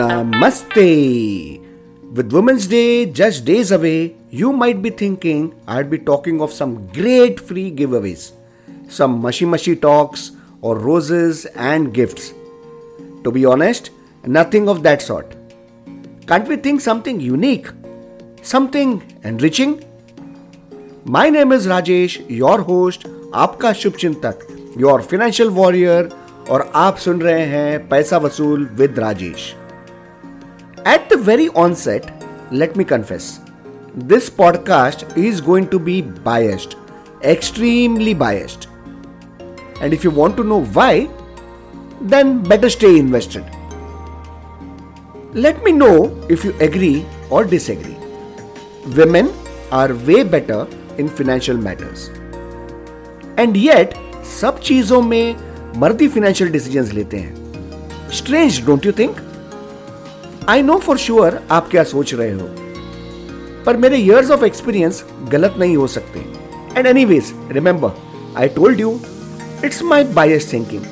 Namaste. With Women's Day just days away, you might be thinking I'd be talking of some great free giveaways, some mushy mushy talks, or roses and gifts. To be honest, nothing of that sort. Can't we think something unique? Something enriching? My name is Rajesh, your host, आपका शुभ चिंतक, your financial warrior, और आप सुन रहे हैं पैसा वसूल with Rajesh At the very onset, let me confess, this podcast is going to be biased, extremely biased. And if you want to know why, then better stay invested. Let me know if you agree or disagree. Women are way better in financial matters. And yet, सब चीज़ों में मर्दी financial decisions लेते हैं। Strange don't you think I know for sure आप क्या सोच रहे हो। पर मेरे इयर्स ऑफ़ एक्सपीरियंस गलत नहीं हो सकते। And anyways remember I told you it's my bias thinking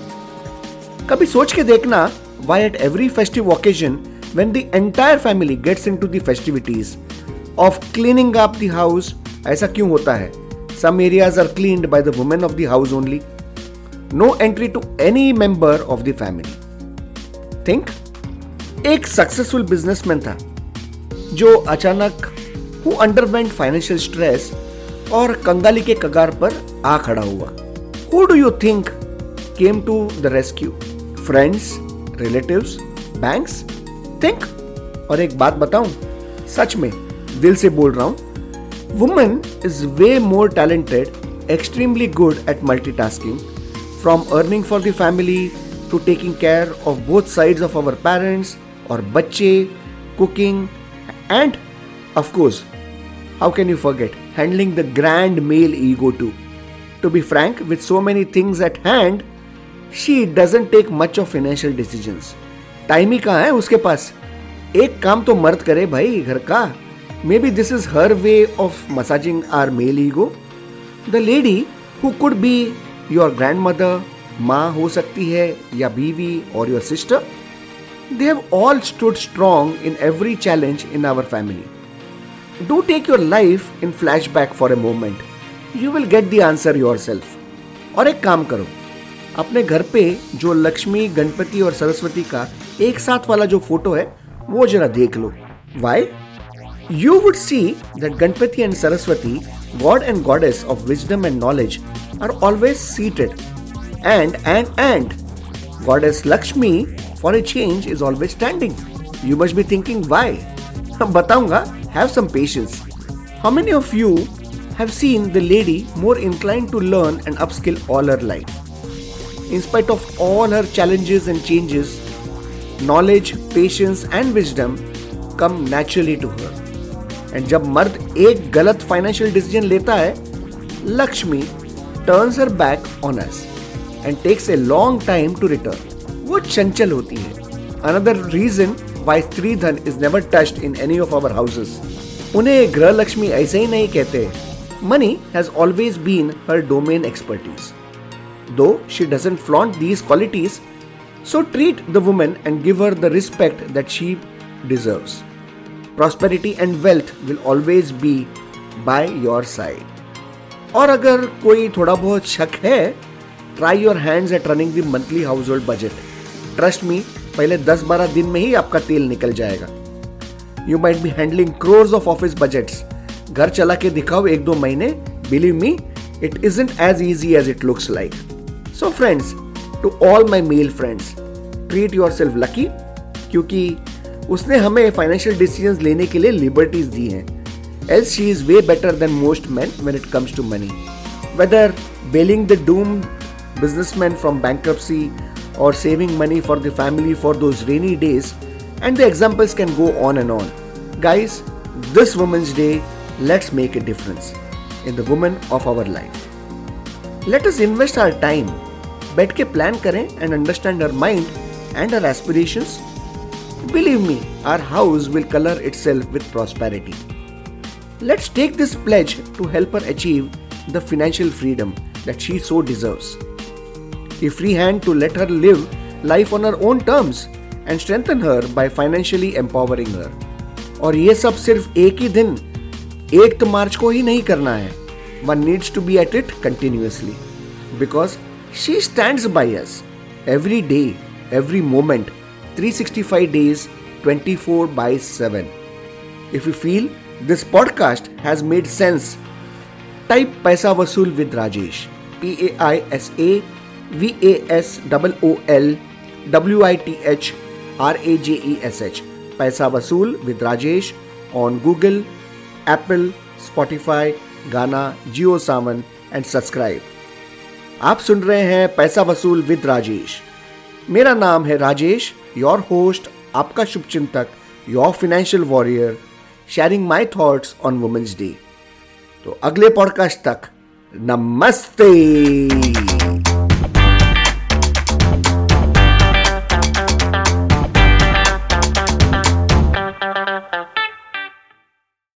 कभी सोच के देखना why at every festive occasion when the entire family gets into the festivities of cleaning up the house ऐसा क्यों होता है? Some areas are cleaned by the women of the house only. No entry to any member of the family. Think. एक successful businessman था, जो अचानक who underwent financial stress और कंगाली के कगार पर आ खड़ा हुआ। Who do you think came to the rescue friends relatives banks think और एक बात बताऊँ, सच में दिल से बोल रहा हूँ women is way more talented extremely good at multitasking from earning for the family to taking care of both sides of our parents और बच्चे cooking and of course how can you forget handling the grand male ego too to be frank with so many things at hand she doesn't take much of financial decisions time ही कहाँ है उसके पास एक काम तो मर्द करे भाई घर का maybe this is her way of massaging our male ego the lady who could be your grandmother माँ हो सकती है या बीवी और your sister they have all stood strong in every challenge in our family do take your life in flashback for a moment you will get the answer yourself और एक काम करो, अपने घर पे जो लक्ष्मी, गणपति और सरस्वती का एक साथ वाला जो फ़ोटो है, वो जरा देख लो। Why you would see that Ganpati and Saraswati, god and goddess of wisdom and knowledge, are always seated. And, and, and, goddess Lakshmi, for a change, is always standing. You must be thinking why? Bataunga, have some patience. How many of you have seen the lady more inclined to learn and upskill all her life? In spite of all her challenges and changes, knowledge, patience, and wisdom come naturally to her. And जब मर्द एक गलत financial decision लेता है, Lakshmi turns her back on us and takes a long time to return वो चंचल होती है। Another reason why stridhan is never touched in any of our houses उन्हें ग्रह लक्ष्मी ऐसे ही नहीं कहते money has always been her domain expertise though she doesn't flaunt these qualities so treat the women and give her the respect that she deserves prosperity and wealth will always be by your side और अगर कोई थोड़ा बहुत शक है try your hands at running the monthly household budget trust me पहले 10-12 दिन में ही आपका तेल निकल जाएगा। You might be handling crores of office budgets घर चला के दिखाओ एक दो महीने believe me it isn't as easy as it looks like so friends to all my male friends treat yourself lucky क्योंकि उसने हमें फाइनेंशियल डिसीज़न लेने के लिए लिबर्टीज दी है। L she is way better than most man when it comes to money whether bailing the doom businessman from bank और saving money for the family for those rainy days and the examples can go on and on guys this women's day let's make a difference in the women of our life let us invest our time बैठ के plan करें and understand her mind and our aspirations Believe me, our house will color itself with prosperity. Let's take this pledge to help her achieve the financial freedom that she so deserves. A free hand to let her live life on her own terms and strengthen her by financially empowering her. और ये सब सिर्फ एक ही दिन एक मार्च को ही नहीं करना है one needs to be at it continuously because she stand by us every day every moment 365 days 24 by 7 if you feel this podcast has made sense type paisa vasool with rajesh p a i s a v a s o l w i t h r a j e s h paisa vasool with rajesh on google apple spotify गाना जियो सावन and subscribe आप सुन रहे हैं पैसा वसूल with Rajesh मेरा नाम है Rajesh your host आपका Shubh Chintak your financial warrior sharing my thoughts on women's day तो अगले पॉडकास्ट तक, नमस्ते।